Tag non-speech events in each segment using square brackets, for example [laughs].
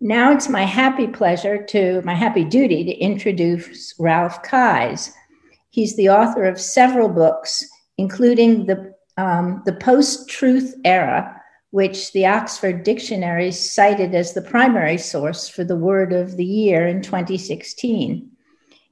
Now it's my happy pleasure to, my happy duty to introduce Ralph Keyes. He's the author of several books, including the, um, the Post Truth Era, which the Oxford Dictionary cited as the primary source for the word of the year in 2016.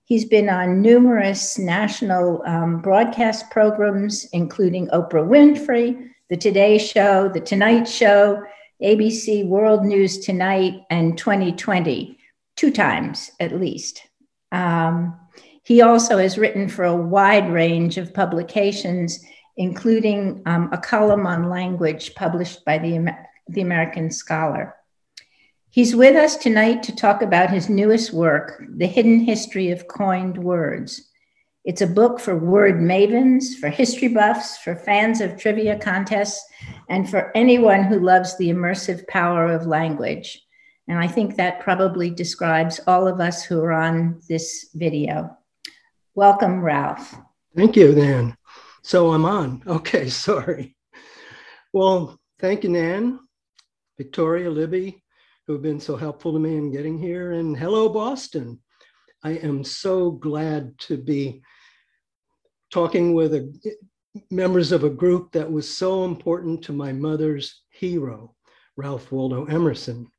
He's been on numerous national um, broadcast programs, including Oprah Winfrey, The Today Show, The Tonight Show, ABC World News Tonight, and 2020, two times at least. Um, he also has written for a wide range of publications, including um, a column on language published by the, the American Scholar. He's with us tonight to talk about his newest work, The Hidden History of Coined Words. It's a book for word mavens, for history buffs, for fans of trivia contests, and for anyone who loves the immersive power of language. And I think that probably describes all of us who are on this video. Welcome, Ralph. Thank you, Nan. So I'm on. [laughs] Okay, sorry. Well, thank you, Nan, Victoria, Libby, who have been so helpful to me in getting here. And hello, Boston. I am so glad to be talking with a, members of a group that was so important to my mother's hero, Ralph Waldo Emerson.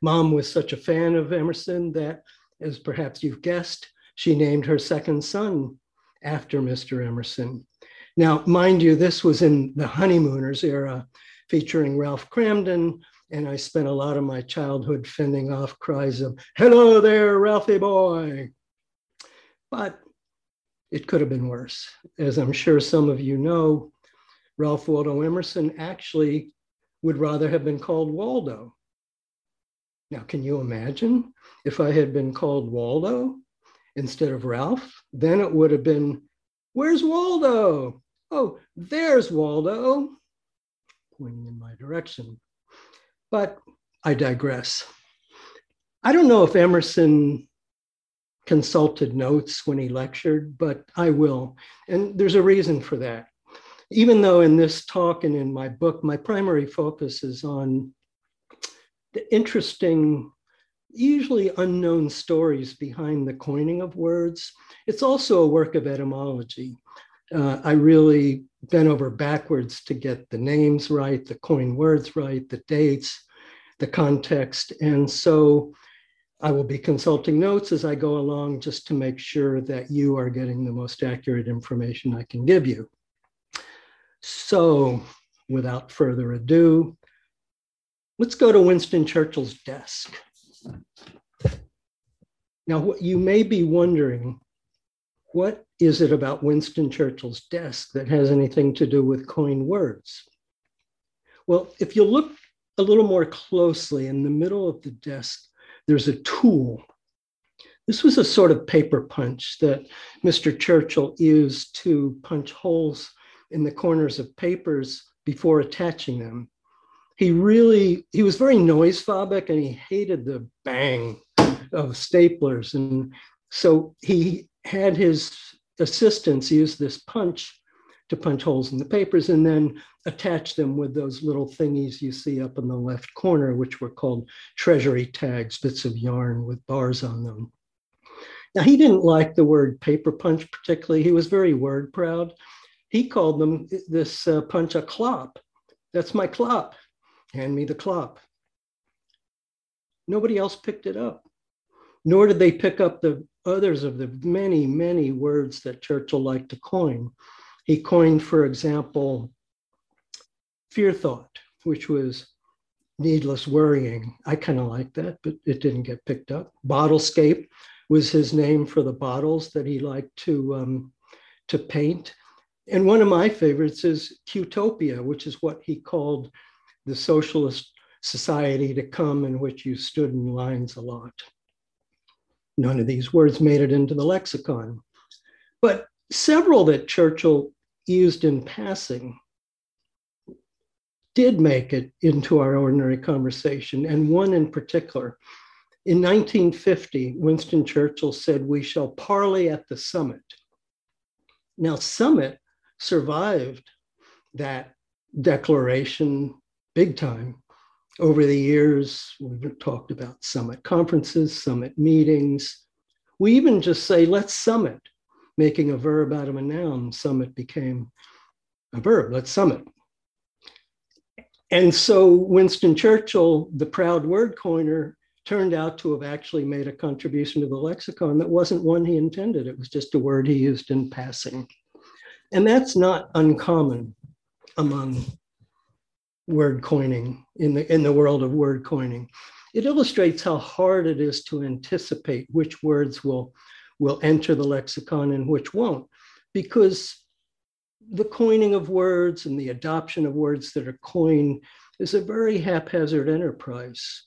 Mom was such a fan of Emerson that, as perhaps you've guessed, she named her second son after Mr. Emerson. Now, mind you, this was in the honeymooners era, featuring Ralph Kramden, and I spent a lot of my childhood fending off cries of, hello there, Ralphie boy. But it could have been worse. As I'm sure some of you know, Ralph Waldo Emerson actually would rather have been called Waldo. Now, can you imagine if I had been called Waldo instead of Ralph? Then it would have been, Where's Waldo? Oh, there's Waldo, pointing in my direction. But I digress. I don't know if Emerson consulted notes when he lectured, but I will. And there's a reason for that. Even though in this talk and in my book, my primary focus is on the interesting, usually unknown stories behind the coining of words, it's also a work of etymology. Uh, I really bent over backwards to get the names right, the coin words right, the dates, the context. And so I will be consulting notes as I go along just to make sure that you are getting the most accurate information I can give you. So without further ado, let's go to Winston Churchill's desk. Now, what you may be wondering, what is it about Winston Churchill's desk that has anything to do with coin words? Well, if you look a little more closely in the middle of the desk, there's a tool. This was a sort of paper punch that Mr. Churchill used to punch holes in the corners of papers before attaching them. He really, he was very noise phobic and he hated the bang of staplers. And so he had his assistants use this punch to punch holes in the papers and then attach them with those little thingies you see up in the left corner, which were called treasury tags, bits of yarn with bars on them. Now, he didn't like the word paper punch particularly. He was very word proud. He called them this uh, punch a clop. That's my clop. Hand me the clop. Nobody else picked it up, nor did they pick up the others of the many, many words that Churchill liked to coin. He coined, for example, fear thought, which was needless worrying. I kind of like that, but it didn't get picked up. Bottlescape was his name for the bottles that he liked to um, to paint. And one of my favorites is Queuetopia, which is what he called the socialist society to come in which you stood in lines a lot. None of these words made it into the lexicon. But several that Churchill used in passing did make it into our ordinary conversation, and one in particular. In 1950, Winston Churchill said, We shall parley at the summit. Now, summit survived that declaration big time. over the years, we've talked about summit conferences, summit meetings. We even just say, let's summit, making a verb out of a noun. Summit became a verb, let's summit. And so Winston Churchill, the proud word coiner, turned out to have actually made a contribution to the lexicon that wasn't one he intended. It was just a word he used in passing. And that's not uncommon among word coining in the, in the world of word coining. It illustrates how hard it is to anticipate which words will, will enter the lexicon and which won't, because the coining of words and the adoption of words that are coined is a very haphazard enterprise.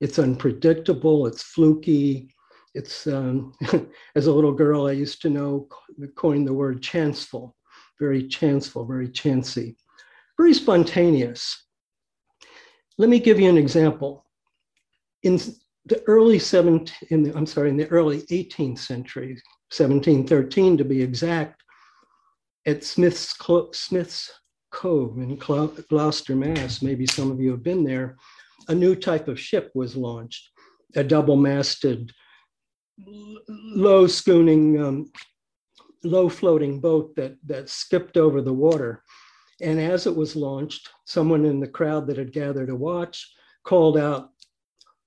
It's unpredictable, it's fluky. It's, um, [laughs] as a little girl, I used to know, coin the word chanceful, very chanceful, very chancy, very spontaneous. Let me give you an example. In the early 17, in the, I'm sorry, in the early 18th century, 1713 to be exact, at Smith's, Smith's Cove in Gloucester, Mass. Maybe some of you have been there. A new type of ship was launched, a double masted, low schooning, um, low floating boat that, that skipped over the water. And as it was launched, someone in the crowd that had gathered to watch called out,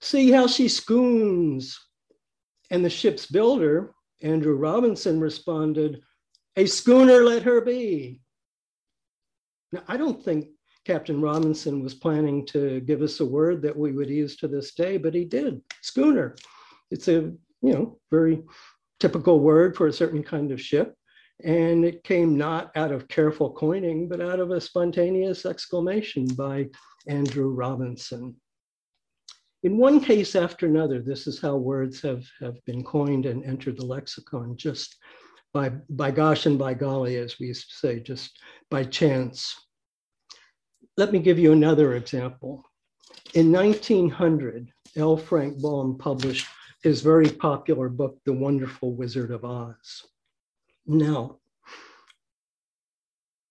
See how she scoons. And the ship's builder, Andrew Robinson, responded, a schooner let her be. Now, I don't think Captain Robinson was planning to give us a word that we would use to this day, but he did. Schooner. It's a you know very typical word for a certain kind of ship, and it came not out of careful coining, but out of a spontaneous exclamation by Andrew Robinson. In one case after another, this is how words have, have been coined and entered the lexicon, just by, by gosh and by golly, as we used to say, just by chance. Let me give you another example. In 1900, L. Frank Baum published his very popular book, The Wonderful Wizard of Oz. Now,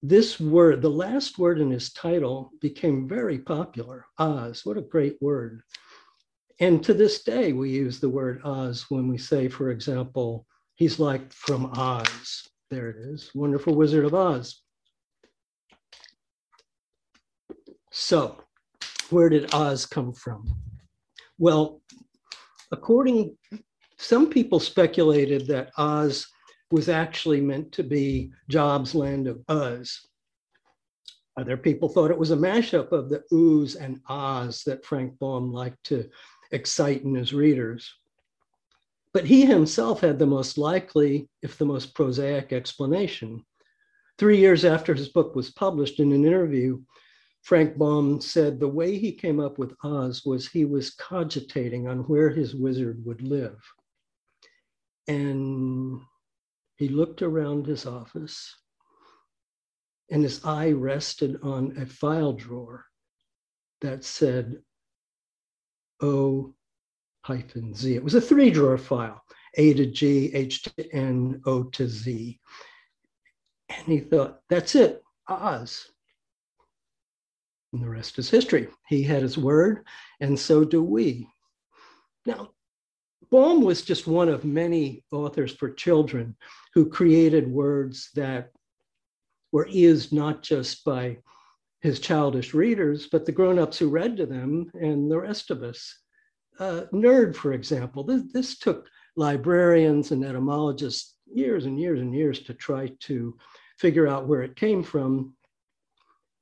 this word, the last word in his title, became very popular. Oz, what a great word. And to this day, we use the word Oz when we say, for example, He's like from Oz. There it is, Wonderful Wizard of Oz. So, where did Oz come from? Well, according, some people speculated that Oz was actually meant to be Job's land of Uz. Other people thought it was a mashup of the ooze and ahs that Frank Baum liked to excite in his readers. But he himself had the most likely, if the most prosaic explanation. Three years after his book was published in an interview, Frank Baum said the way he came up with Oz was he was cogitating on where his wizard would live. And he looked around his office and his eye rested on a file drawer that said, Oh, hyphen Z. It was a three drawer file, A to G, H to N, O to Z. And he thought, that's it, Oz. And the rest is history. He had his word, and so do we. Now, Baum was just one of many authors for children who created words that were used not just by his childish readers, but the grown-ups who read to them and the rest of us uh, nerd, for example, this, this took librarians and etymologists years and years and years to try to figure out where it came from.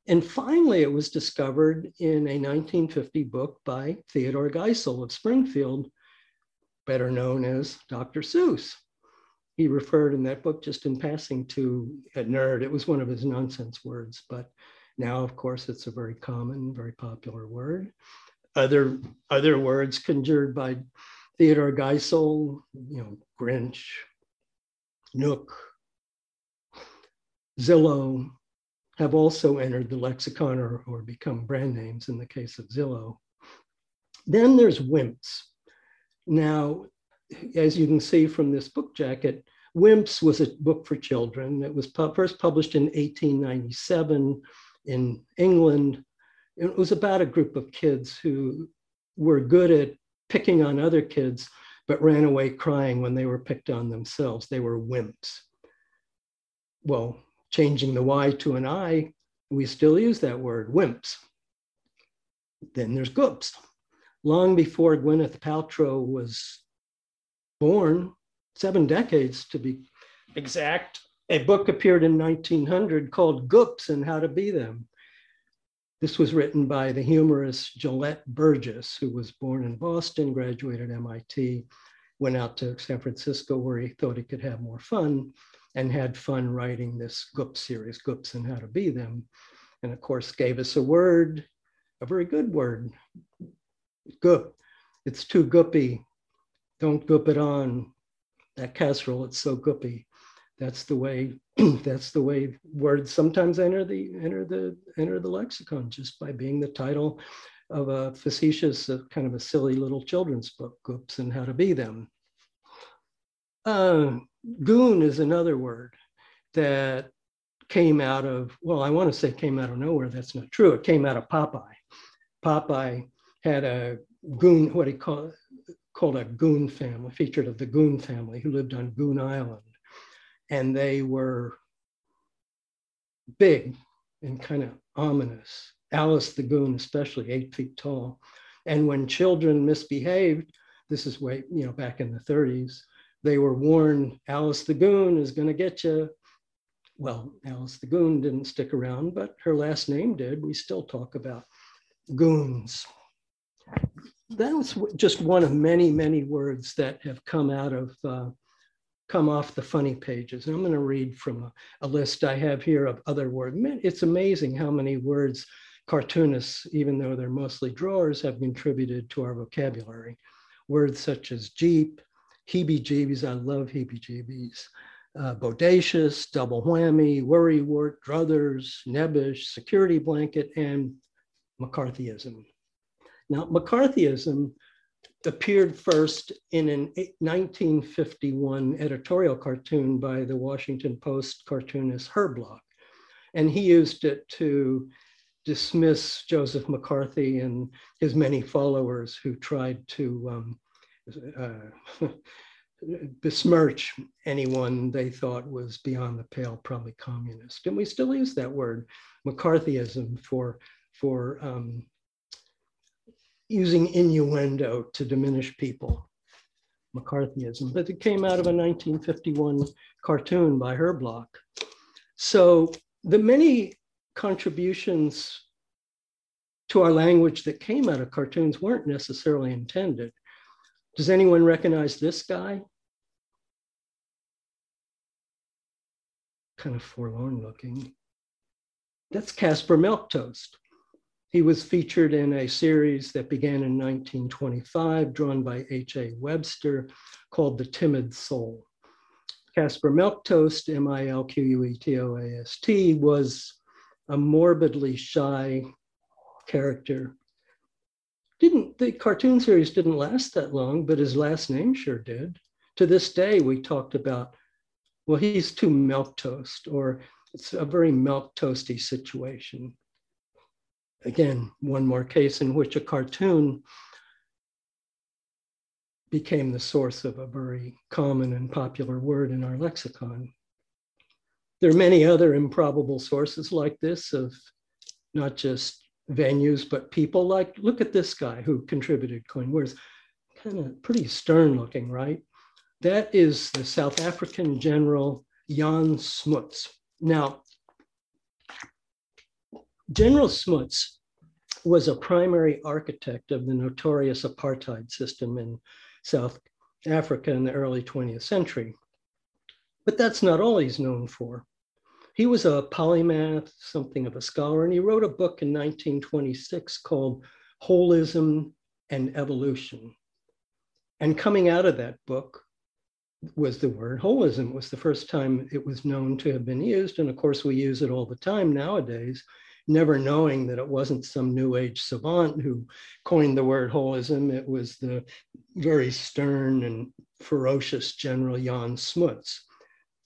And finally, it was discovered in a 1950 book by Theodore Geisel of Springfield, better known as Dr. Seuss. He referred in that book just in passing to a nerd. It was one of his nonsense words, but now, of course, it's a very common, very popular word other other words conjured by Theodore Geisel, you know, Grinch, Nook, Zillow have also entered the lexicon or, or become brand names in the case of Zillow. Then there's Wymps. Now, as you can see from this book jacket, Wymps was a book for children. It was pu- first published in 1897 in England it was about a group of kids who were good at picking on other kids, but ran away crying when they were picked on themselves. They were wimps. Well, changing the Y to an I, we still use that word, wimps. Then there's goops. Long before Gwyneth Paltrow was born, seven decades to be exact, a book appeared in 1900 called Goops and How to Be Them. This was written by the humorist Gelett Burgess, who was born in Boston, graduated MIT, went out to San Francisco where he thought he could have more fun and had fun writing this Goop series, Goops and How to Be Them. And of course, gave us a word, a very good word, goop. It's too goopy. Don't goop it on. That casserole, it's so goopy that's the way [clears throat] that's the way words sometimes enter the enter the enter the lexicon just by being the title of a facetious uh, kind of a silly little children's book goops and how to be them. Uh, goon is another word that came out of well i want to say came out of nowhere that's not true. It came out of popeye. Popeye had a goon what he called called a goon family featured of the goon family who lived on goon island and they were big and kind of ominous. Alice the Goon, especially eight feet tall. And when children misbehaved, this is way, you know, back in the 30s, they were warned Alice the Goon is going to get you. Well, Alice the Goon didn't stick around, but her last name did. We still talk about goons. That was just one of many, many words that have come out of uh, come off the funny pages. And I'm going to read from a, a, list I have here of other words. It's amazing how many words cartoonists, even though they're mostly drawers, have contributed to our vocabulary. Words such as jeep, heebie-jeebies, I love heebie-jeebies, uh, bodacious, double whammy, worrywart, druthers, nebbish, security blanket, and McCarthyism. Now, McCarthyism appeared first in an 1951 editorial cartoon by the Washington Post cartoonist Herb Block. And he used it to dismiss Joseph McCarthy and his many followers who tried to um, uh, [laughs] besmirch anyone they thought was beyond the pale, probably communist. And we still use that word, McCarthyism, for, for um, using innuendo to diminish people, McCarthyism. But it came out of a 1951 cartoon by Herb Block. So the many contributions to our language that came out of cartoons weren't necessarily intended. Does anyone recognize this guy? Kind of forlorn looking. That's Caspar Milquetoast. He was featured in a series that began in 1925, drawn by H.A. Webster, called The Timid Soul. Caspar Milquetoast, M I L Q U E T O A S T, was a morbidly shy character. Didn't the cartoon series didn't last that long, but his last name sure did. To this day, we talked about, well, he's too milk toast, or it's a very milk toasty situation again, one more case in which a cartoon became the source of a very common and popular word in our lexicon. There are many other improbable sources like this of not just venues, but people like, look at this guy who contributed coin words. Kind of pretty stern looking, right? That is the South African general Jan Smuts. Now, General Smuts was a primary architect of the notorious apartheid system in South Africa in the early 20th century. But that's not all he's known for. He was a polymath, something of a scholar, and he wrote a book in 1926 called Holism and Evolution. And coming out of that book was the word holism. It was the first time it was known to have been used. And of course, we use it all the time nowadays, never knowing that it wasn't some new age savant who coined the word holism. It was the very stern and ferocious General Jan Smuts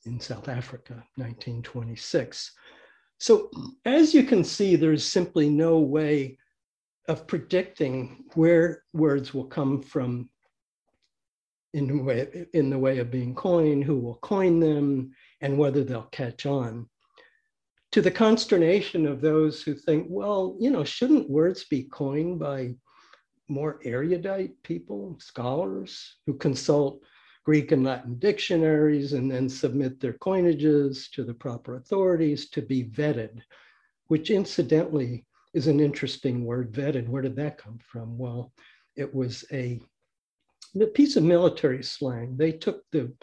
in South Africa, 1926. So as you can see, there's simply no way of predicting where words will come from in the way, in the way of being coined, who will coin them, and whether they'll catch on. To the consternation of those who think, well, you know, shouldn't words be coined by more erudite people, scholars who consult Greek and Latin dictionaries and then submit their coinages to the proper authorities to be vetted, which incidentally is an interesting word, vetted. Where did that come from? Well, it was a, a piece of military slang. They took the,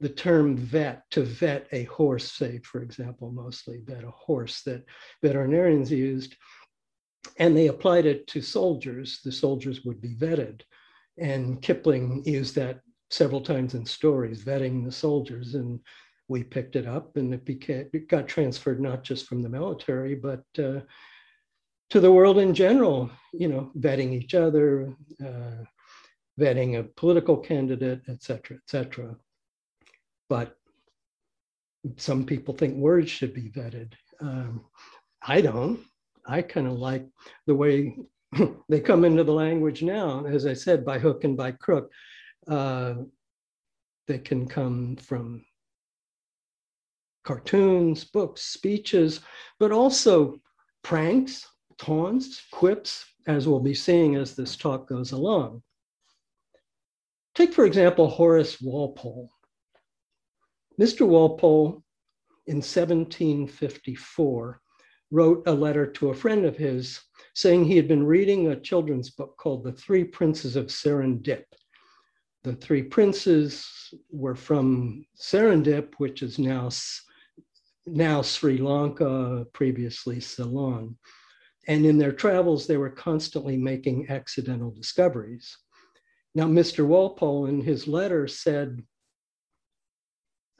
the term vet to vet a horse, say, for example, mostly vet a horse that veterinarians used, and they applied it to soldiers. The soldiers would be vetted. And Kipling used that several times in stories, vetting the soldiers. And we picked it up and it became it got transferred not just from the military, but uh, to the world in general, you know, vetting each other, uh, vetting a political candidate, et cetera, et cetera. But some people think words should be vetted. Um, I don't. I kind of like the way [clears throat] they come into the language now, as I said, by hook and by crook uh, that can come from cartoons, books, speeches, but also pranks, taunts, quips, as we'll be seeing as this talk goes along. Take, for example, Horace Walpole. Mr. Walpole in 1754 wrote a letter to a friend of his saying he had been reading a children's book called The Three Princes of Serendip the three princes were from Serendip, which is now, now Sri Lanka, previously Ceylon. And in their travels, they were constantly making accidental discoveries. Now, Mr. Walpole in his letter said,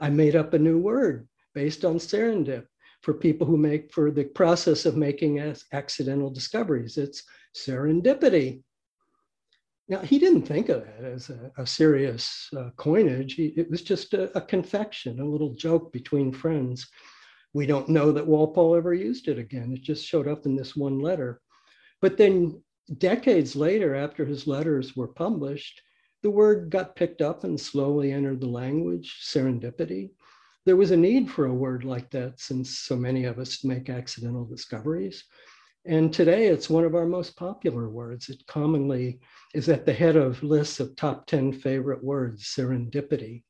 I made up a new word based on serendip for people who make, for the process of making accidental discoveries. It's serendipity. Now, he didn't think of that as a, a serious uh, coinage. He, it was just a, a, confection, a little joke between friends. We don't know that Walpole ever used it again. It just showed up in this one letter. But then, decades later, after his letters were published, the word got picked up and slowly entered the language serendipity. There was a need for a word like that since so many of us make accidental discoveries. And today it's one of our most popular words. It commonly is at the head of lists of top 10 favorite words, serendipity.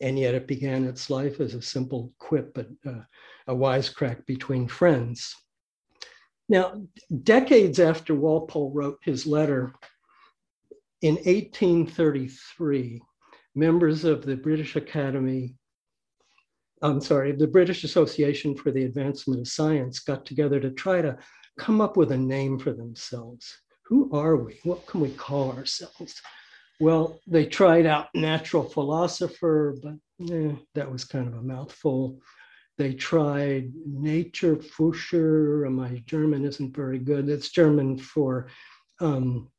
And yet it began its life as a simple quip, a, uh, a wisecrack between friends. Now, decades after Walpole wrote his letter, in 1833, members of the British Academy, I'm sorry, the British Association for the Advancement of Science got together to try to come up with a name for themselves. Who are we? What can we call ourselves? Well, they tried out natural philosopher, but eh, that was kind of a mouthful. They tried nature Forscher. My German isn't very good. It's German for um,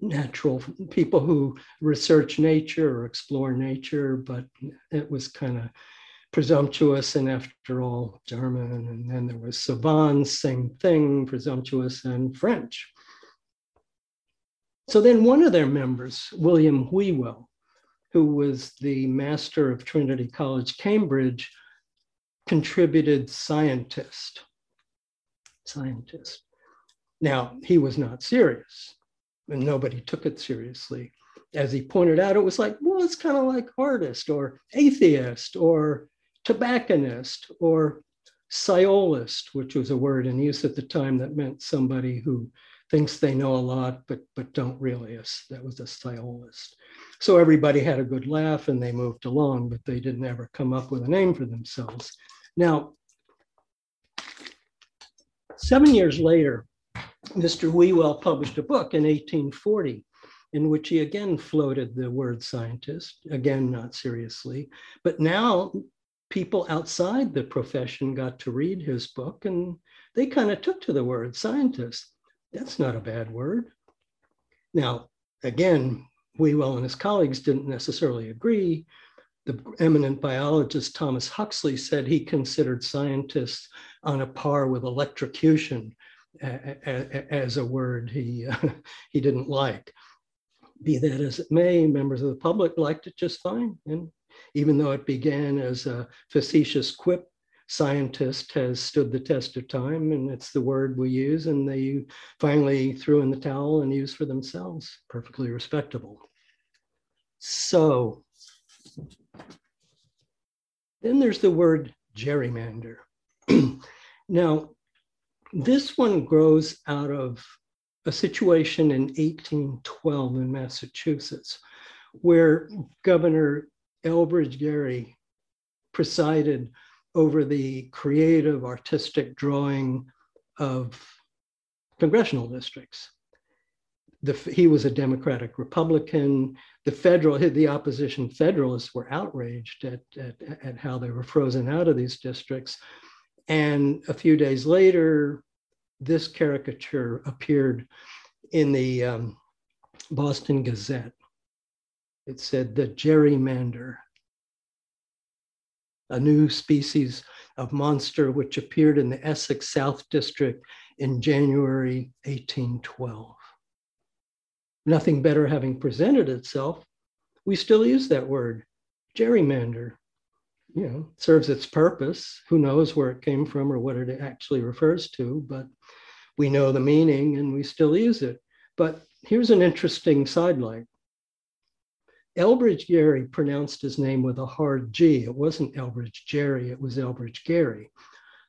natural people who research nature or explore nature, but it was kind of presumptuous and after all German. And then there was savants, same thing, presumptuous and French. So then one of their members, William Whewell, who was the master of Trinity College, Cambridge, contributed scientist. Scientist. Now, he was not serious, and nobody took it seriously. As he pointed out, it was like, well, it's kind of like artist or atheist or tobacconist or sciolist, which was a word in use at the time that meant somebody who thinks they know a lot but but don't really. That was a sciolist. So everybody had a good laugh and they moved along, but they didn't ever come up with a name for themselves. Now, seven years later, Mr. Whewell published a book in 1840 in which he again floated the word scientist, again, not seriously. But now people outside the profession got to read his book and they kind of took to the word scientist. That's not a bad word. Now, again, Whewell and his colleagues didn't necessarily agree. The eminent biologist Thomas Huxley said he considered scientists on a par with electrocution as a word he, uh, [laughs] he didn't like. Be that as it may, members of the public liked it just fine. And even though it began as a facetious quip, scientist has stood the test of time and it's the word we use and they finally threw in the towel and used for themselves perfectly respectable so then there's the word gerrymander [clears throat] now this one grows out of a situation in 1812 in massachusetts where governor elbridge gerry presided over the creative artistic drawing of congressional districts. The, he was a Democratic Republican. The federal, the opposition Federalists were outraged at, at, at how they were frozen out of these districts. And a few days later, this caricature appeared in the um, Boston Gazette. It said, The gerrymander a new species of monster which appeared in the Essex South District in January 1812. Nothing better having presented itself, we still use that word, gerrymander. You know, serves its purpose. Who knows where it came from or what it actually refers to, but we know the meaning and we still use it. But here's an interesting sidelight. Elbridge Gerry pronounced his name with a hard G. It wasn't Elbridge Gerry, it was Elbridge Gerry.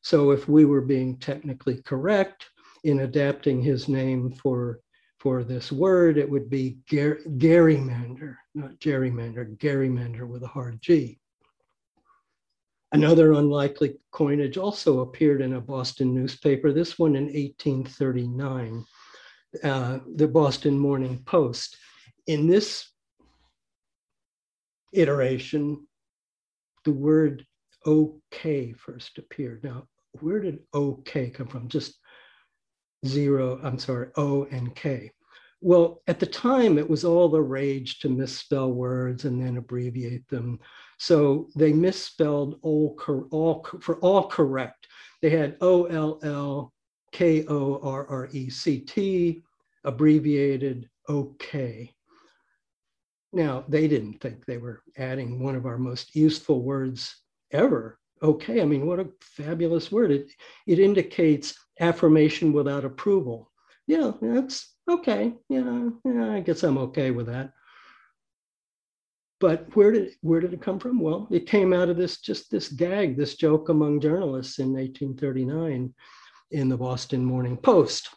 So if we were being technically correct in adapting his name for, for this word, it would be Gar- Gerrymander, not gerrymander, gerrymander with a hard G. Another unlikely coinage also appeared in a Boston newspaper, this one in 1839, uh, the Boston Morning Post. In this iteration, the word okay first appeared. Now, where did okay come from? Just zero, I'm sorry, O and K. Well, at the time, it was all the rage to misspell words and then abbreviate them. So they misspelled all, all for all correct. They had O L L K O R R E C T, abbreviated OK. Now, they didn't think they were adding one of our most useful words ever. Okay, I mean, what a fabulous word. It, it indicates affirmation without approval. Yeah, that's okay. Yeah, yeah, I guess I'm okay with that. But where did where did it come from? Well, it came out of this just this gag, this joke among journalists in 1839 in the Boston Morning Post.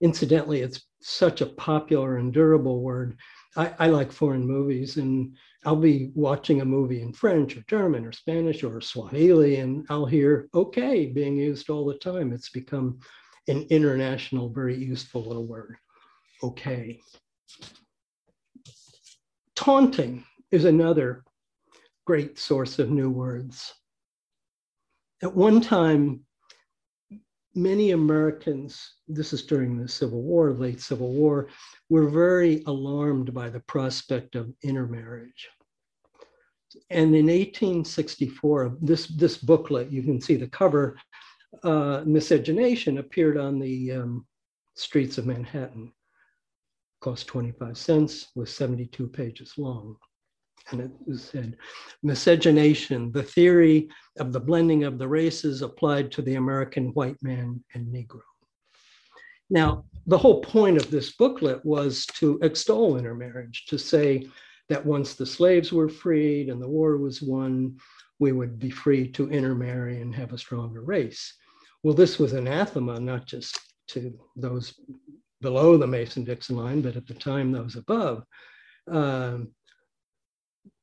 Incidentally, it's such a popular and durable word I, I, like foreign movies and I'll be watching a movie in French or German or Spanish or Swahili and I'll hear okay being used all the time. It's become an international, very useful little word. Okay. Taunting is another great source of new words. At one time, many Americans, this is during the Civil War, late Civil War, were very alarmed by the prospect of intermarriage. And in 1864, this, this booklet, you can see the cover, uh, Miscegenation appeared on the um, streets of Manhattan. Cost 25 cents, was 72 pages long and it said miscegenation, the theory of the blending of the races applied to the American white man and Negro. Now, the whole point of this booklet was to extol intermarriage, to say that once the slaves were freed and the war was won, we would be free to intermarry and have a stronger race. Well, this was anathema, not just to those below the Mason Dixon line, but at the time those above. Um,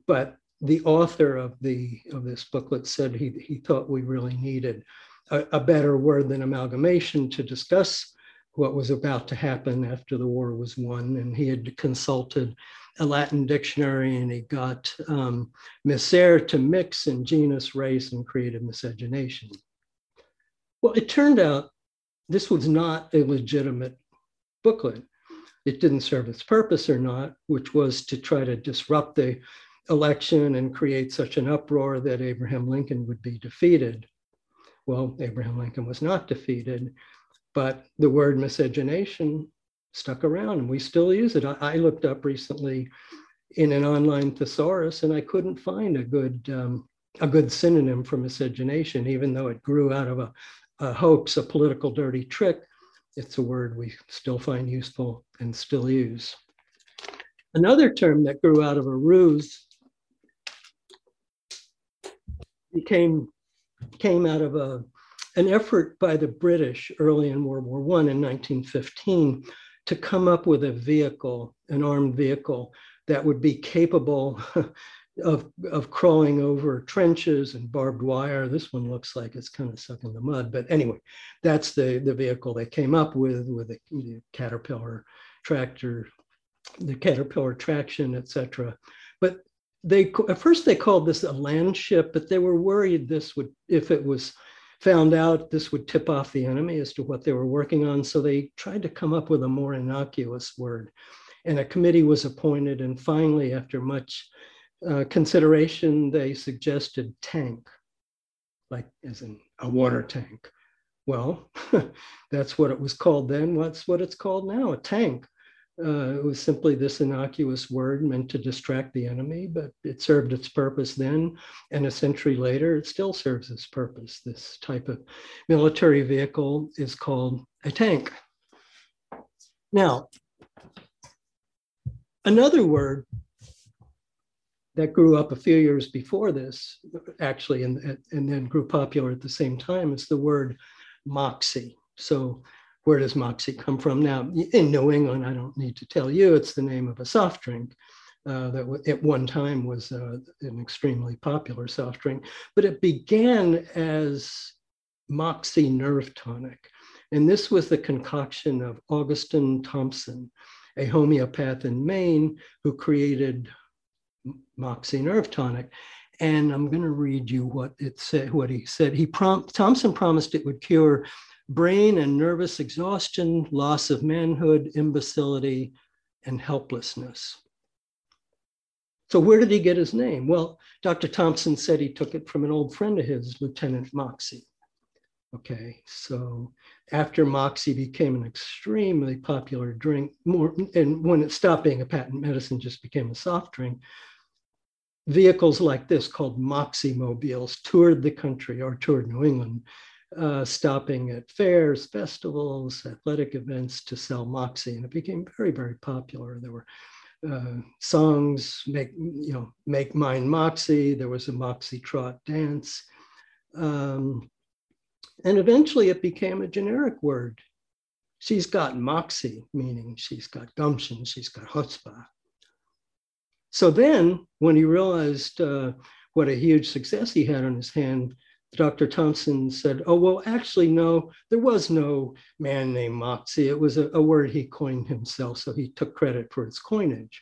but the author of the of this booklet said he, he thought we really needed a, a better word than amalgamation to discuss what was about to happen after the war was won. And he had consulted a Latin dictionary and he got um, miscere to mix in genus, race, and creative miscegenation. Well, it turned out this was not a legitimate booklet. It didn't serve its purpose or not, which was to try to disrupt the election and create such an uproar that Abraham Lincoln would be defeated. Well, Abraham Lincoln was not defeated. But the word miscegenation stuck around and we still use it. I, I looked up recently in an online thesaurus and I couldn't find a good um, a good synonym for miscegenation, even though it grew out of a, a hoax, a political dirty trick. It's a word we still find useful and still use. Another term that grew out of a ruse became came out of a an effort by the British early in World War I in 1915 to come up with a vehicle, an armed vehicle that would be capable [laughs] of, of crawling over trenches and barbed wire. This one looks like it's kind of stuck in the mud, but anyway, that's the, the vehicle they came up with, with the, the Caterpillar tractor, the Caterpillar traction, etc. But they at first they called this a land ship, but they were worried this would, if it was found out this would tip off the enemy as to what they were working on. So they tried to come up with a more innocuous word. And a committee was appointed. And finally, after much uh, consideration, they suggested tank, like as in a water tank. Well, [laughs] that's what it was called then. What's what it's called now? A tank. Uh, it was simply this innocuous word meant to distract the enemy, but it served its purpose then. And a century later, it still serves its purpose. This type of military vehicle is called a tank. Now, another word that grew up a few years before this, actually, and, and then grew popular at the same time, is the word moxie. So where does Moxie come from? Now, in New England, I don't need to tell you, it's the name of a soft drink uh, that at one time was uh, an extremely popular soft drink, but it began as Moxie Nerve Tonic. And this was the concoction of Augustine Thompson, a homeopath in Maine who created Moxie Nerve Tonic. And I'm going to read you what it said. What he said. He prom- Thompson promised it would cure brain and nervous exhaustion, loss of manhood, imbecility, and helplessness. So, where did he get his name? Well, Dr. Thompson said he took it from an old friend of his, Lieutenant Moxie. Okay, so after Moxie became an extremely popular drink, more and when it stopped being a patent medicine, just became a soft drink. Vehicles like this, called Moxie mobiles, toured the country or toured New England uh, stopping at fairs, festivals, athletic events to sell Moxie, and it became very, very popular. There were uh, songs, make you know, make mine Moxie. There was a Moxie trot dance, um, and eventually it became a generic word. She's got Moxie, meaning she's got gumption, she's got chutzpah. So then, when he realized uh, what a huge success he had on his hand, Dr. Thompson said, oh, well, actually, no, there was no man named Moxie. It was a, a, word he coined himself, so he took credit for its coinage.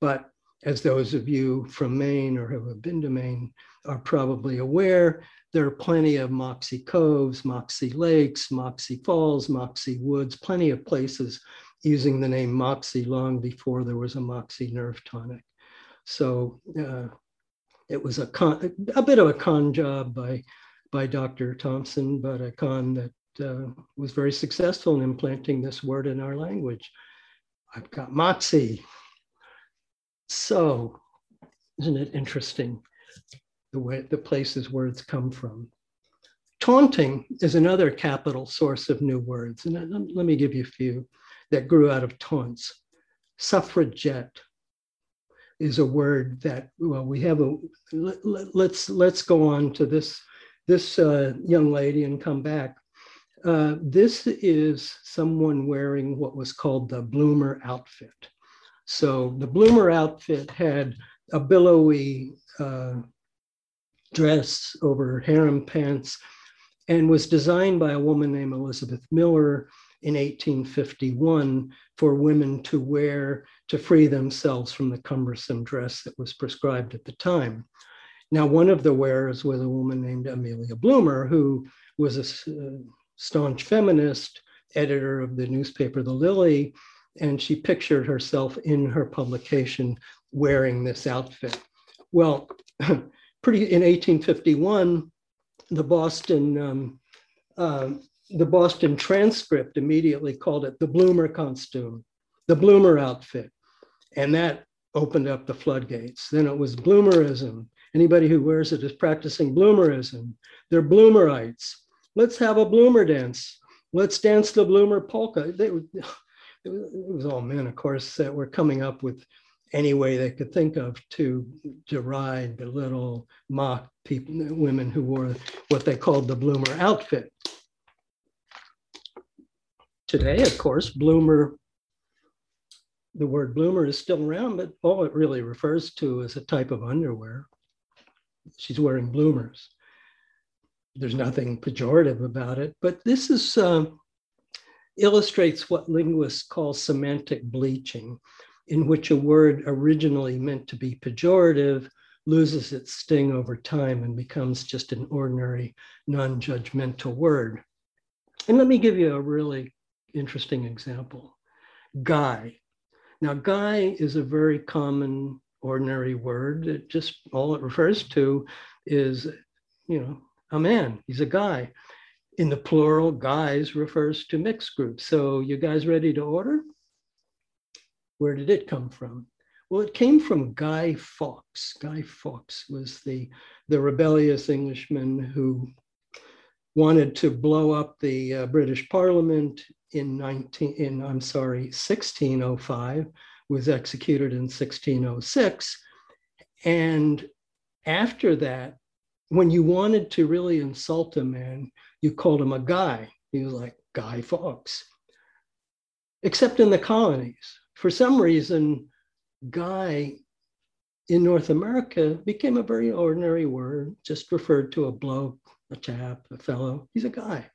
But as those of you from Maine or who have been to Maine are probably aware, there are plenty of Moxie Coves, Moxie Lakes, Moxie Falls, Moxie Woods, plenty of places using the name Moxie long before there was a Moxie nerve tonic. So uh, it was a con, a bit of a con job by by Dr. Thompson, but a con that uh, was very successful in implanting this word in our language. I've got Moxie. So, isn't it interesting the way the places words come from? Taunting is another capital source of new words, and let me give you a few that grew out of taunts. Suffragette, is a word that well we have a let, us let's, let's go on to this this uh, young lady and come back. Uh, this is someone wearing what was called the bloomer outfit. So the bloomer outfit had a billowy uh, dress over harem pants and was designed by a woman named elizabeth miller in 1851 for women to wear to free themselves from the cumbersome dress that was prescribed at the time. Now, one of the wearers was a woman named Amelia Bloomer, who was a uh, staunch feminist, editor of the newspaper The Lily, and she pictured herself in her publication wearing this outfit. Well, [clears throat] pretty in 1851, the Boston um, uh, the Boston Transcript immediately called it the Bloomer costume, the Bloomer outfit. And that opened up the floodgates. Then it was bloomerism. Anybody who wears it is practicing bloomerism. They're bloomerites. Let's have a bloomer dance. Let's dance the bloomer polka. They, [sighs] it was all men, of course, that were coming up with any way they could think of to deride, belittle, mock people, women who wore what they called the bloomer outfit. Today, of course, bloomer, the word bloomer is still around, but all it really refers to is a type of underwear. She's wearing bloomers. There's nothing pejorative about it, but this is uh, illustrates what linguists call semantic bleaching, in which a word originally meant to be pejorative loses its sting over time and becomes just an ordinary, non judgmental word. And let me give you a really interesting example guy. Now, guy is a very common, ordinary word. It just all it refers to is, you know, a man, he's a guy in the plural, guys refers to mixed groups. So you guys ready to order? Where did it come from? Well, it came from Guy Fawkes. Guy Fawkes was the, the rebellious Englishman who wanted to blow up the uh, British Parliament in 19 in I'm sorry 1605 was executed in 1606 and after that when you wanted to really insult a man you called him a guy. He was like Guy Fawkes. Except in the colonies. For some reason, guy in North America became a very ordinary word, just referred to a bloke, a chap, a fellow. He's a guy,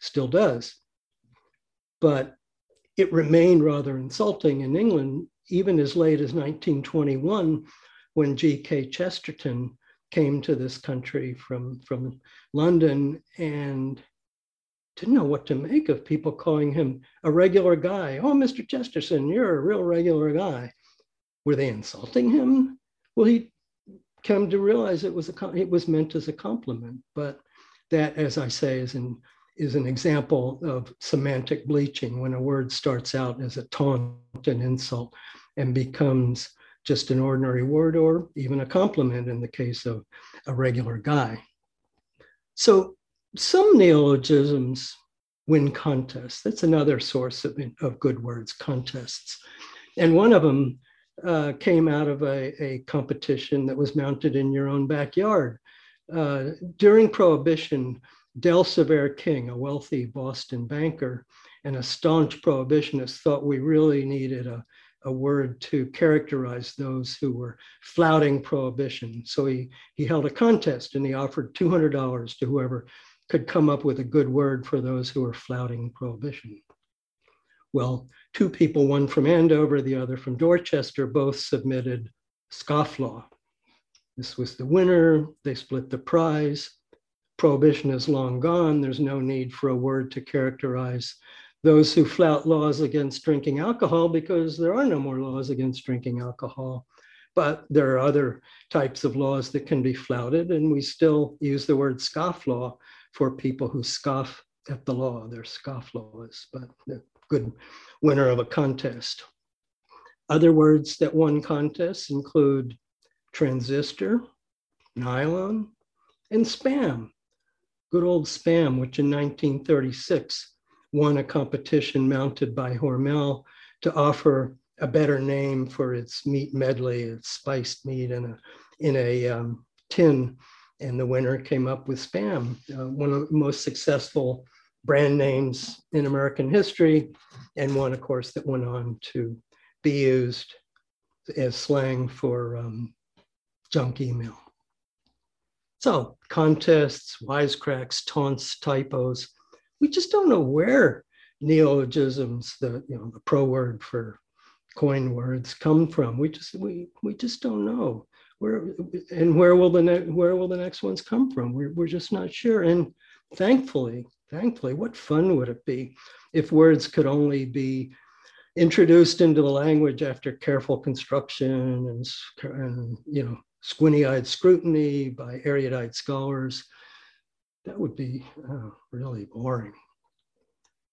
still does. But it remained rather insulting in England, even as late as 1921, when G.K. Chesterton came to this country from, from London and didn't know what to make of people calling him a regular guy. Oh, Mr. Chesterton, you're a real regular guy. Were they insulting him? Well, he came to realize it was a, it was meant as a compliment, but that, as I say, is an is an example of semantic bleaching when a word starts out as a taunt, an insult, and becomes just an ordinary word or even a compliment in the case of a regular guy. So some neologisms win contests. That's another source of, of good words, contests. And one of them uh, came out of a, a, competition that was mounted in your own backyard. Uh, during Prohibition, Delcevare King, a wealthy Boston banker and a staunch prohibitionist, thought we really needed a, a word to characterize those who were flouting prohibition. So he, he held a contest and he offered $200 to whoever could come up with a good word for those who were flouting prohibition. Well, two people, one from Andover, the other from Dorchester, both submitted scofflaw. This was the winner. They split the prize. Prohibition is long gone. There's no need for a word to characterize those who flout laws against drinking alcohol because there are no more laws against drinking alcohol. But there are other types of laws that can be flouted, and we still use the word scofflaw for people who scoff at the law. They're scofflaws, but the good winner of a contest. Other words that won contests include transistor, nylon, and spam. Good old spam, which in 1936 won a competition mounted by Hormel to offer a better name for its meat medley, its spiced meat in a, in a um, tin. And the winner came up with Spam, uh, one of the most successful brand names in American history, and one, of course, that went on to be used as slang for um, junk email. So, contests, wisecracks, taunts, typos, we just don't know where neologisms, the you know the pro word for coin words, come from. We just we we just don't know where and where will the ne- where will the next ones come from? We're we're just not sure. And thankfully, thankfully, what fun would it be if words could only be introduced into the language after careful construction and, and you know squinty-eyed scrutiny by erudite scholars that would be uh, really boring.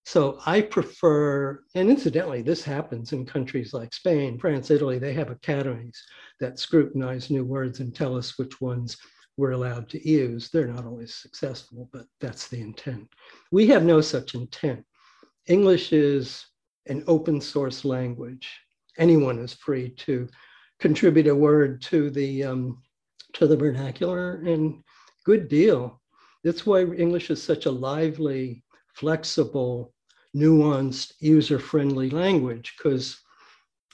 So I prefer, and incidentally, this happens in countries like Spain, France, Italy. They have academies that scrutinize new words and tell us which ones we're allowed to use. They're not always successful, but that's the intent. We have no such intent. English is an open source language. Anyone is free to contribute a word to the um, to the vernacular, and good deal. That's why English is such a lively, flexible, nuanced, user-friendly language, because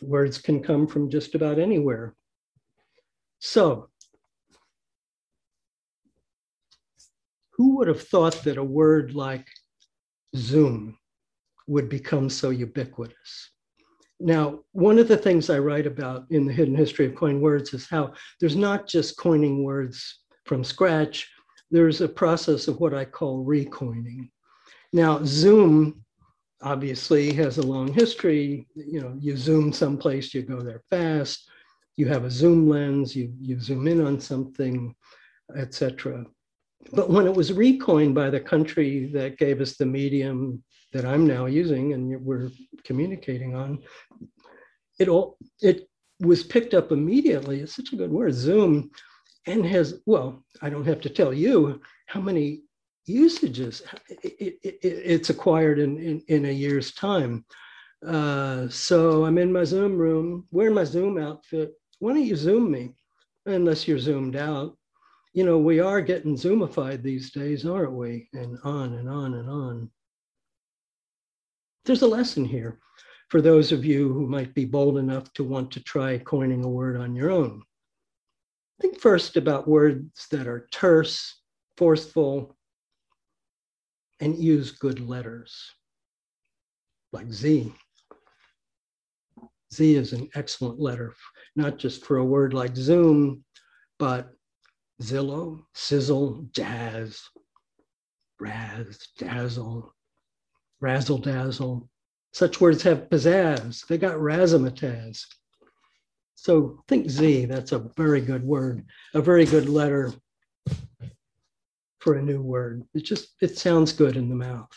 words can come from just about anywhere. So, who would have thought that a word like Zoom would become so ubiquitous? Now, one of the things I write about in the hidden history of coined words is how there's not just coining words from scratch, there's a process of what I call recoining. Now, Zoom obviously has a long history. You know, you zoom someplace, you go there fast, you have a zoom lens, you, you zoom in on something, etc. But when it was recoined by the country that gave us the medium that I'm now using and we're communicating on, it all it was picked up immediately. It's such a good word, Zoom, and has well, I don't have to tell you how many usages it, it, it, it's acquired in, in, in a year's time. Uh, so I'm in my Zoom room, wearing my Zoom outfit. Why don't you Zoom me? Unless you're zoomed out. You know, we are getting Zoomified these days, aren't we? And on and on and on there's a lesson here for those of you who might be bold enough to want to try coining a word on your own. Think first about words that are terse, forceful, and use good letters, like Z. Z is an excellent letter, not just for a word like Zoom, but Zillow, sizzle, jazz, raz, dazzle, razzle dazzle. Such words have pizzazz. They got razzmatazz. So think Z, that's a very good word, a very good letter for a new word. It just, it sounds good in the mouth.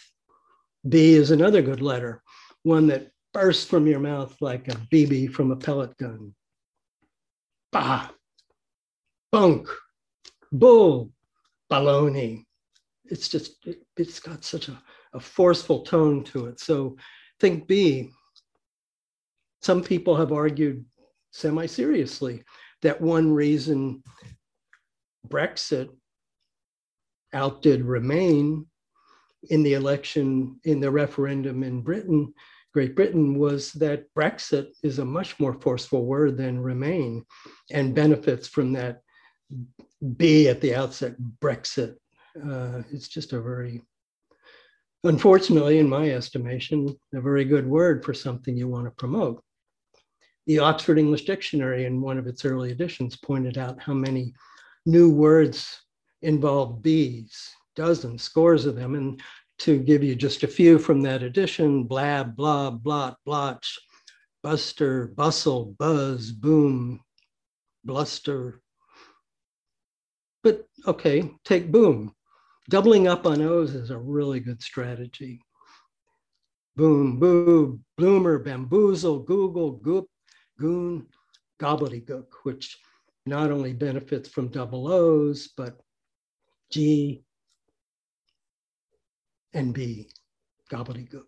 B is another good letter, one that bursts from your mouth like a BB from a pellet gun. Bah, bunk, bull, baloney. It's just, it, has got such a a forceful tone to it. So think B. Some people have argued semi seriously that one reason Brexit outdid Remain in the election, in the referendum in Britain, Great Britain, was that Brexit is a much more forceful word than Remain and benefits from that B at the outset, Brexit. Uh, it's just a very unfortunately, in my estimation, a very good word for something you want to promote. The Oxford English Dictionary, in one of its early editions, pointed out how many new words involve bees, dozens, scores of them. And to give you just a few from that edition blab, blob, blot, blotch, buster, bustle, buzz, boom, bluster. But okay, take boom. Doubling up on O's is a really good strategy. Boom, boo, bloomer, bamboozle, Google, goop, goon, gobbledygook, which not only benefits from double O's, but G and B, gobbledygook.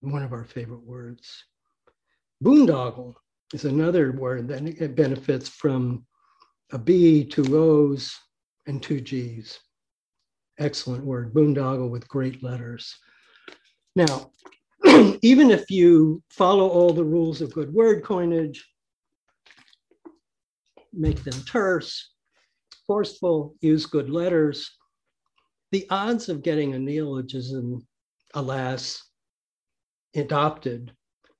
One of our favorite words. Boondoggle is another word that benefits from a B, two O's, and two G's excellent word, boondoggle with great letters. Now, [clears throat] even if you follow all the rules of good word coinage, make them terse, forceful, use good letters, the odds of getting a neologism, alas, adopted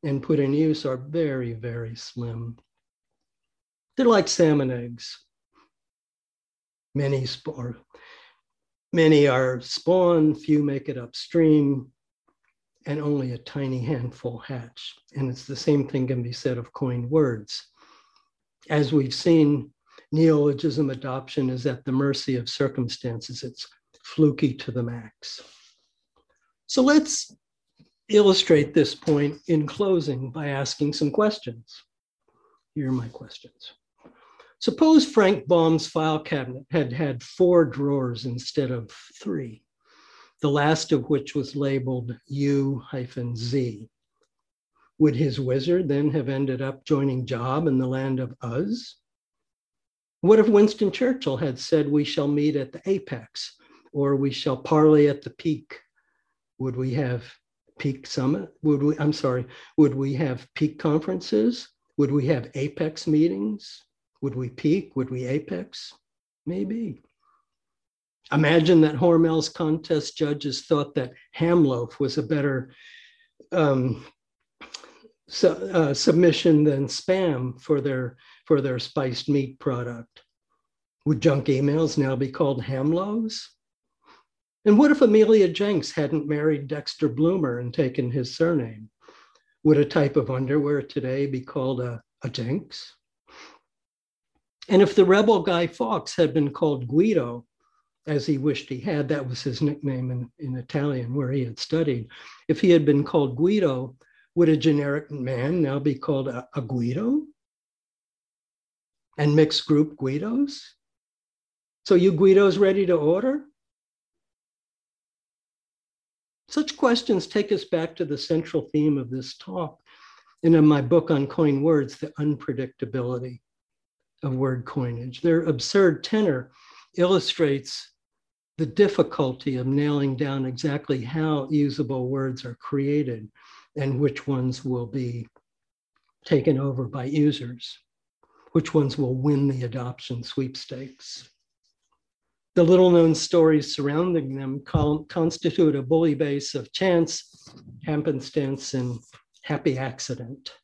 and put in use are very, very slim. They're like salmon eggs. Many, or Many are spawn, few make it upstream, and only a tiny handful hatch. And it's the same thing can be said of coined words. As we've seen, neologism adoption is at the mercy of circumstances. It's fluky to the max. So let's illustrate this point in closing by asking some questions. Here are my questions. Suppose Frank Baum's file cabinet had had four drawers instead of three, the last of which was labeled U-Z. Would his wizard then have ended up joining Job in the land of Uz? What if Winston Churchill had said, We shall meet at the apex, or we shall parley at the peak? Would we have peak summit? Would we, I'm sorry, would we have peak conferences? Would we have apex meetings? Would we peak? Would we apex? Maybe. Imagine that Hormel's contest judges thought that Hamloaf was a better um, su uh, submission than spam for their for their spiced meat product. Would junk emails now be called Hamlows? And what if Amelia Jenks hadn't married Dexter Bloomer and taken his surname? Would a type of underwear today be called a, a Jenks? And if the rebel Guy Fawkes had been called Guido, as he wished he had, that was his nickname in, in Italian where he had studied. If he had been called Guido, would a generic man now be called a, a Guido? And mixed group Guidos? So you Guidos ready to order? Such questions take us back to the central theme of this talk and in my book on coin words, the unpredictability of word coinage. Their absurd tenor illustrates the difficulty of nailing down exactly how usable words are created and which ones will be taken over by users, which ones will win the adoption sweepstakes. The little known stories surrounding them constitute a bully base of chance, happenstance, and happy accident.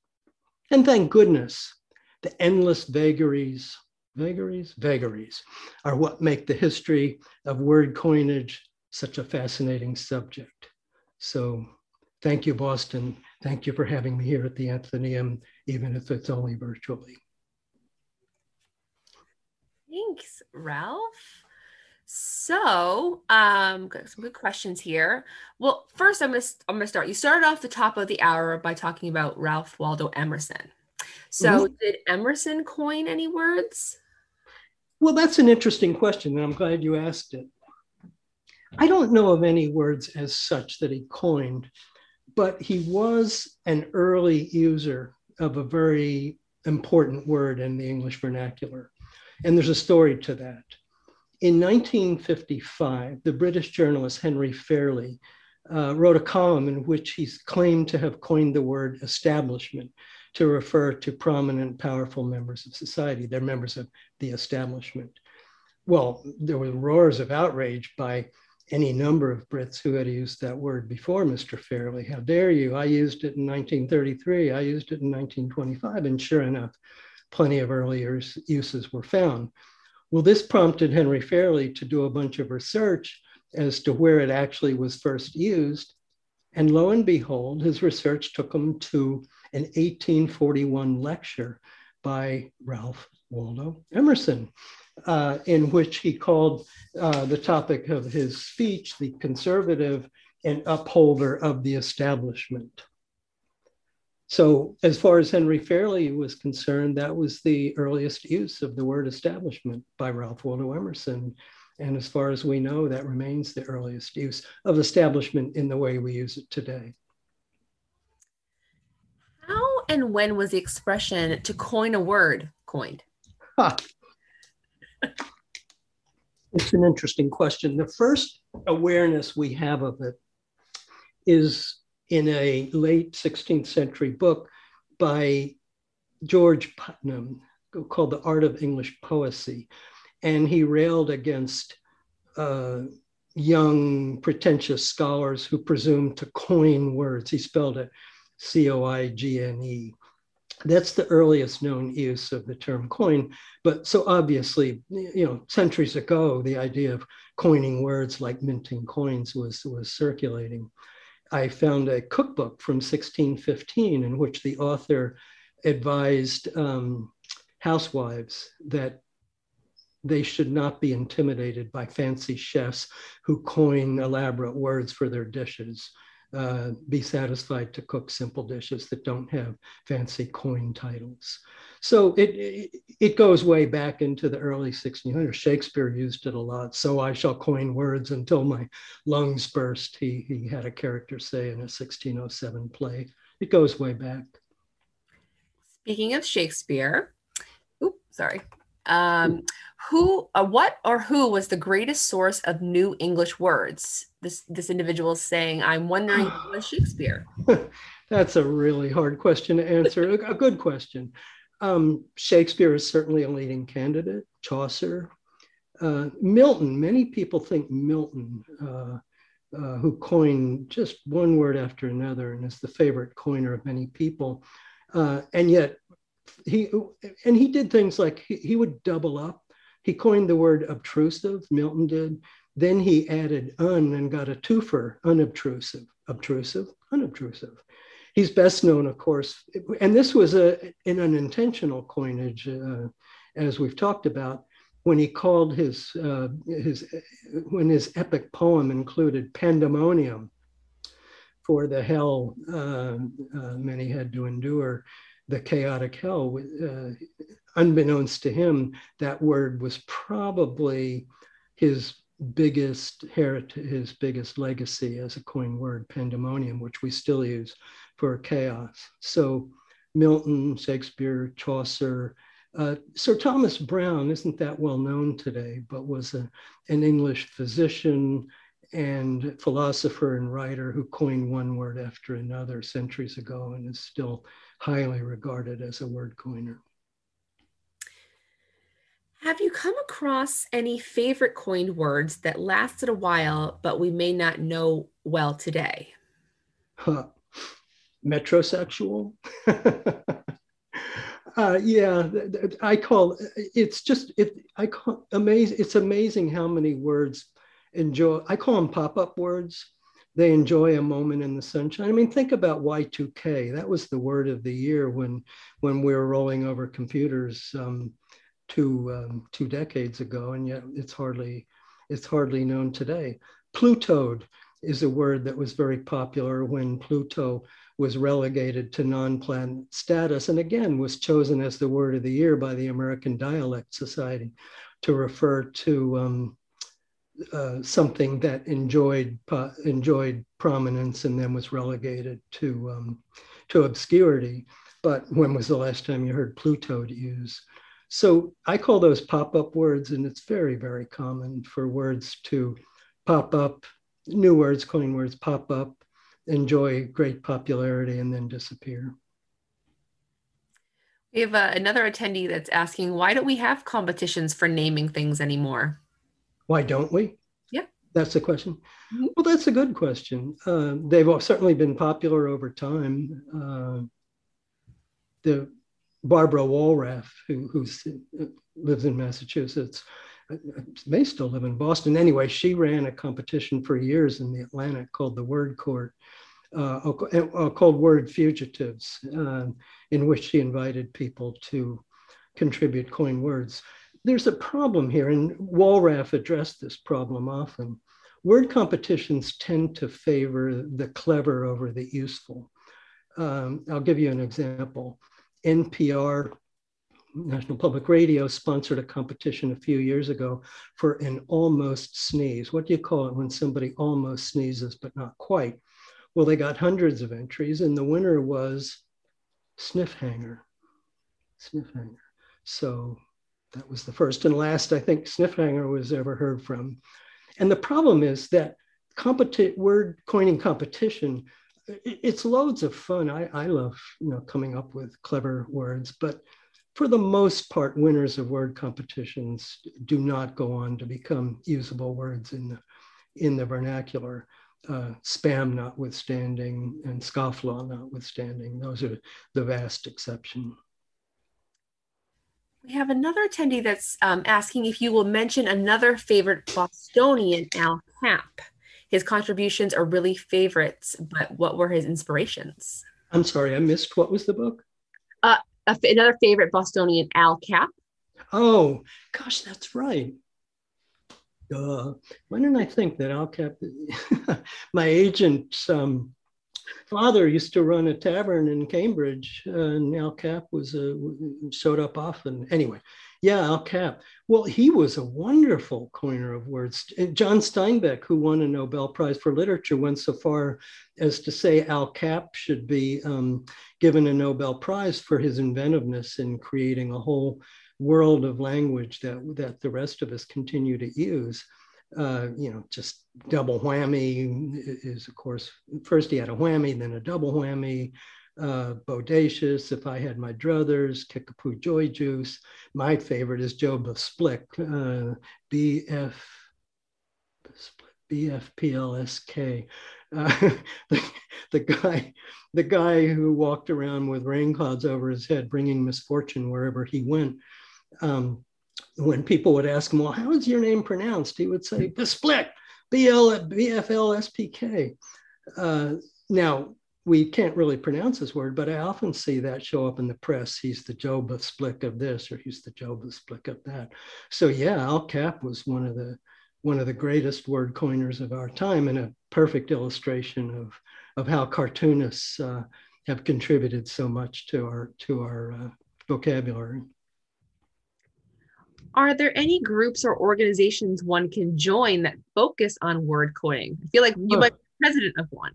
And thank goodness, the endless vagaries, vagaries, vagaries are what make the history of word coinage such a fascinating subject. So thank you, Boston. Thank you for having me here at the Athenaeum, even if it's only virtually. Thanks, Ralph. So, um, got some good questions here. Well, first, I'm gonna I'm gonna start. You started off the top of the hour by talking about Ralph Waldo Emerson. So, mm-hmm. did Emerson coin any words? Well, that's an interesting question, and I'm glad you asked it. I don't know of any words as such that he coined, but he was an early user of a very important word in the English vernacular. And there's a story to that. In 1955, the British journalist Henry Fairlie uh, wrote a column in which he claimed to have coined the word establishment to refer to prominent, powerful members of society. They're members of the establishment. Well, there were roars of outrage by any number of Brits who had used that word before Mr. Fairlie. How dare you? I used it in 1933. I used it in 1925. And sure enough, plenty of earlier uses were found. Well, this prompted Henry Fairlie to do a bunch of research as to where it actually was first used. And lo and behold, his research took him to an 1841 lecture by Ralph Waldo Emerson, uh, in which he called uh, the topic of his speech the conservative and upholder of the establishment. So, as far as Henry Fairlie was concerned, that was the earliest use of the word establishment by Ralph Waldo Emerson. And as far as we know, that remains the earliest use of establishment in the way we use it today. How when was the expression to coin a word coined? Huh. It's an interesting question. The first awareness we have of it is in a late 16th century book by George Puttenham called The Art of English Poesy. And he railed against uh, young, pretentious scholars who presumed to coin words. He spelled it C O I G N E. That's the earliest known use of the term coin. But so obviously, you know, centuries ago, the idea of coining words like minting coins was, was circulating. I found a cookbook from 1615 in which the author advised um, housewives that they should not be intimidated by fancy chefs who coin elaborate words for their dishes. Uh, be satisfied to cook simple dishes that don't have fancy coin titles. So it, it, goes way back into the early 1600s. Shakespeare used it a lot. So I shall coin words until my lungs burst. He he had a character say in a 1607 play. It goes way back. Speaking of Shakespeare, oops, sorry. Um, who, uh, what, or who was the greatest source of new English words? This this individual is saying, "I'm wondering who was Shakespeare." [laughs] That's a really hard question to answer. a, good question. Um, Shakespeare is certainly a leading candidate. Chaucer, uh, Milton. Many people think Milton, uh, uh, who coined just one word after another, and is the favorite coiner of many people. Uh, and yet, he and he did things like he, he would double up. He coined the word obtrusive. Milton did. Then he added un and got a twofer, unobtrusive, obtrusive, unobtrusive. He's best known, of course, and this was a, an unintentional coinage, uh, as we've talked about, when he called his, uh, his, when his epic poem included pandemonium for the hell uh, uh many had to endure, the chaotic hell. Uh, unbeknownst to him, that word was probably his biggest heritage, his biggest legacy as a coined word, pandemonium, which we still use for chaos. So Milton, Shakespeare, Chaucer, uh, Sir Thomas Browne isn't that well known today, but was a, an English physician and philosopher and writer who coined one word after another centuries ago and is still highly regarded as a word coiner. Have you come across any favorite coined words that lasted a while, but we may not know well today? Huh metrosexual. [laughs] uh, yeah, I call it's just it. I call amazing. It's amazing how many words enjoy. I call them pop-up words. They enjoy a moment in the sunshine. I mean, think about Y2K. That was the word of the year when when we were rolling over computers um, two um, two decades ago, and yet it's hardly it's hardly known today. Plutoed is a word that was very popular when Pluto was relegated to non-planet status and again was chosen as the word of the year by the American Dialect Society to refer to um, uh, something that enjoyed enjoyed prominence and then was relegated to um, to obscurity. But when was the last time you heard Pluto use? So I call those pop-up words, and it's very, very common for words to pop up, new words, coin words pop up enjoy great popularity and then disappear. We have uh, another attendee that's asking, why don't we have competitions for naming things anymore? Why don't we? Yeah. That's the question. Mm-hmm. Well, that's a good question. Uh, they've certainly been popular over time. Uh, the Barbara Wallraff, who who's, uh, lives in Massachusetts, uh, may still live in Boston. Anyway, she ran a competition for years in the Atlantic called the Word Court, uh, uh, called Word Fugitives, uh, in which she invited people to contribute coin words. There's a problem here, and Wallraff addressed this problem often. Word competitions tend to favor the clever over the useful. Um, I'll give you an example. NPR, National Public Radio, sponsored a competition a few years ago for an almost sneeze. What do you call it when somebody almost sneezes but not quite? Well, they got hundreds of entries, and the winner was Sniff Hanger. Sniff Hanger. So that was the first and last I think Sniffhanger was ever heard from. And the problem is that competi- word coining competition, it's loads of fun. I, I love you know coming up with clever words, but for the most part, winners of word competitions do not go on to become usable words in the in the vernacular uh, spam notwithstanding and scofflaw notwithstanding. Those are the vast exception. We have another attendee that's um, asking if you will mention another favorite Bostonian, Al Capp. His contributions are really favorites, but what were his inspirations? I'm sorry, I missed what was the book? Uh, another favorite Bostonian, Al Capp. Oh, gosh, that's right. Uh, why didn't I think that Al Capp? [laughs] my agent, um, father used to run a tavern in Cambridge, uh, and Al Capp was uh, showed up often. Anyway, yeah, Al Capp. Well, he was a wonderful coiner of words. John Steinbeck, who won a Nobel Prize for Literature, went so far as to say Al Capp should be um, given a Nobel Prize for his inventiveness in creating a whole world of language that, that the rest of us continue to use. Uh, you know, just double whammy is, of course, first he had a whammy, then a double whammy uh, Bodacious, If I Had My Druthers, Kickapoo Joy Juice. My favorite is Joe Btfsplk, uh, BF, BFPLSK. Uh, [laughs] the, the guy, the guy who walked around with rain clouds over his head, bringing misfortune wherever he went. Um, when people would ask him, "Well, how is your name pronounced?" He would say, "Besplit, B L B F L S P K." Uh, now, we can't really pronounce his word, but I often see that show up in the press. He's the Job of Splick of this, or he's the Job of Splick of that. So yeah, Al Capp was one of the one of the greatest word coiners of our time, and a perfect illustration of of how cartoonists uh, have contributed so much to our to our uh, vocabulary. Are there any groups or organizations one can join that focus on word coining? I feel like you might be president of one.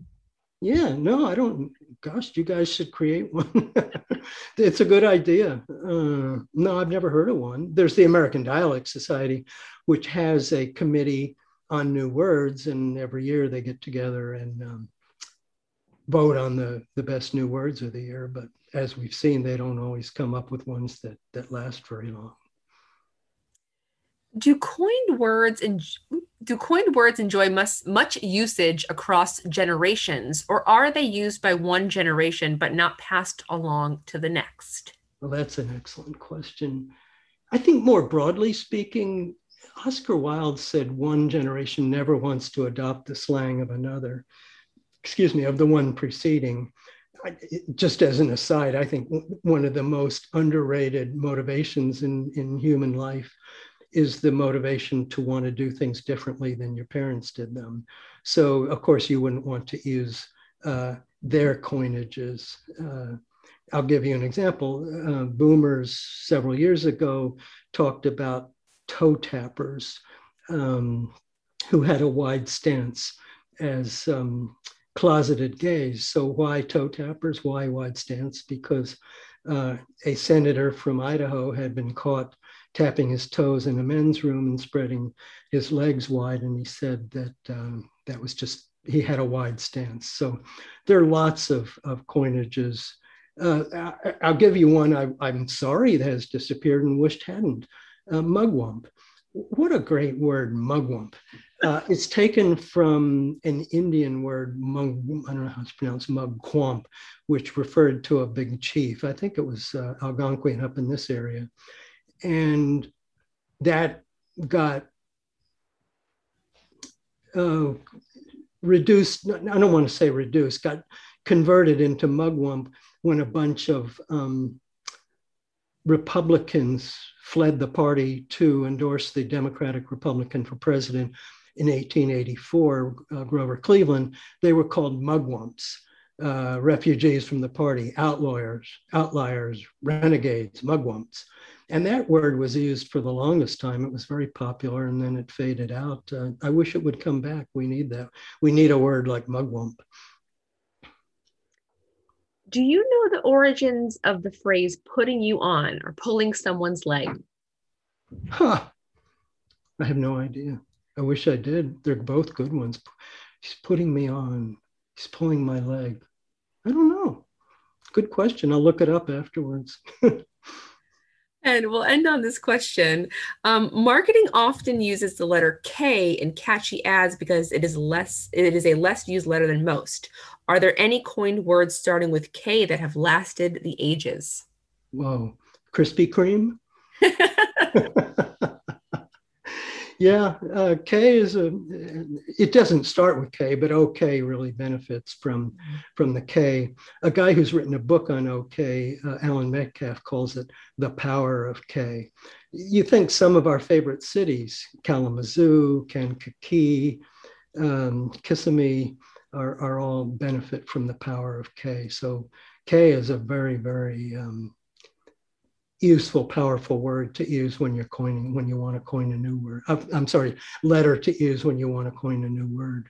Yeah, no, I don't. Gosh, you guys should create one. [laughs] it's a good idea. Uh, no, I've never heard of one. There's the American Dialect Society, which has a committee on new words, and every year they get together and um, vote on the the best new words of the year. But as we've seen, they don't always come up with ones that that last very long do coined words and do coined words enjoy much, much usage across generations or are they used by one generation but not passed along to the next? Well that's an excellent question. I think more broadly speaking oscar wilde said one generation never wants to adopt the slang of another. Excuse me of the one preceding. Just as an aside i think one of the most underrated motivations in, in human life is the motivation to want to do things differently than your parents did them. So, of course, you wouldn't want to use uh, their coinages. Uh, I'll give you an example. Uh, boomers several years ago talked about toe tappers um, who had a wide stance as um, closeted gays. So, why toe tappers? Why wide stance? Because uh, a senator from Idaho had been caught tapping his toes in a men's room and spreading his legs wide. And he said that um, that was just, he had a wide stance. So there are lots of, of coinages. Uh, I, will give you one I, am sorry that has disappeared and wished hadn't. Uh, mugwump. What a great word, mugwump. Uh, it's taken from an Indian word, mug, I don't know how it's pronounced, mugwump, which referred to a big chief. I think it was uh, Algonquin up in this area and that got uh, reduced. I don't want to say reduced. Got converted into mugwump when a bunch of um, Republicans fled the party to endorse the Democratic Republican for president in 1884, uh, Grover Cleveland. They were called mugwumps. Uh, refugees from the party, outliers, outliers, renegades, mugwumps and that word was used for the longest time. It was very popular, and then it faded out. Uh, I wish it would come back. We need that. We need a word like mugwump. Do you know the origins of the phrase "putting you on" or "pulling someone's leg"? Huh. I have no idea. I wish I did. They're both good ones. He's putting me on. He's pulling my leg. I don't know. Good question. I'll look it up afterwards. [laughs] And we'll end on this question. Um, marketing often uses the letter K in catchy ads because it is less it is a less used letter than most. Are there any coined words starting with K that have lasted the ages? Whoa, Krispy Kreme. [laughs] [laughs] Yeah, uh, K is a. It doesn't start with K, but OK really benefits from from the K. A guy who's written a book on OK, uh, Allan Metcalf, calls it the power of K. You think some of our favorite cities, Kalamazoo, Kankakee, um, Kissimmee, are, are all benefit from the power of K. So K is a very, very um, useful, powerful word to use when you're coining, when you want to coin a new word. Uh, I'm sorry, letter to use when you want to coin a new word.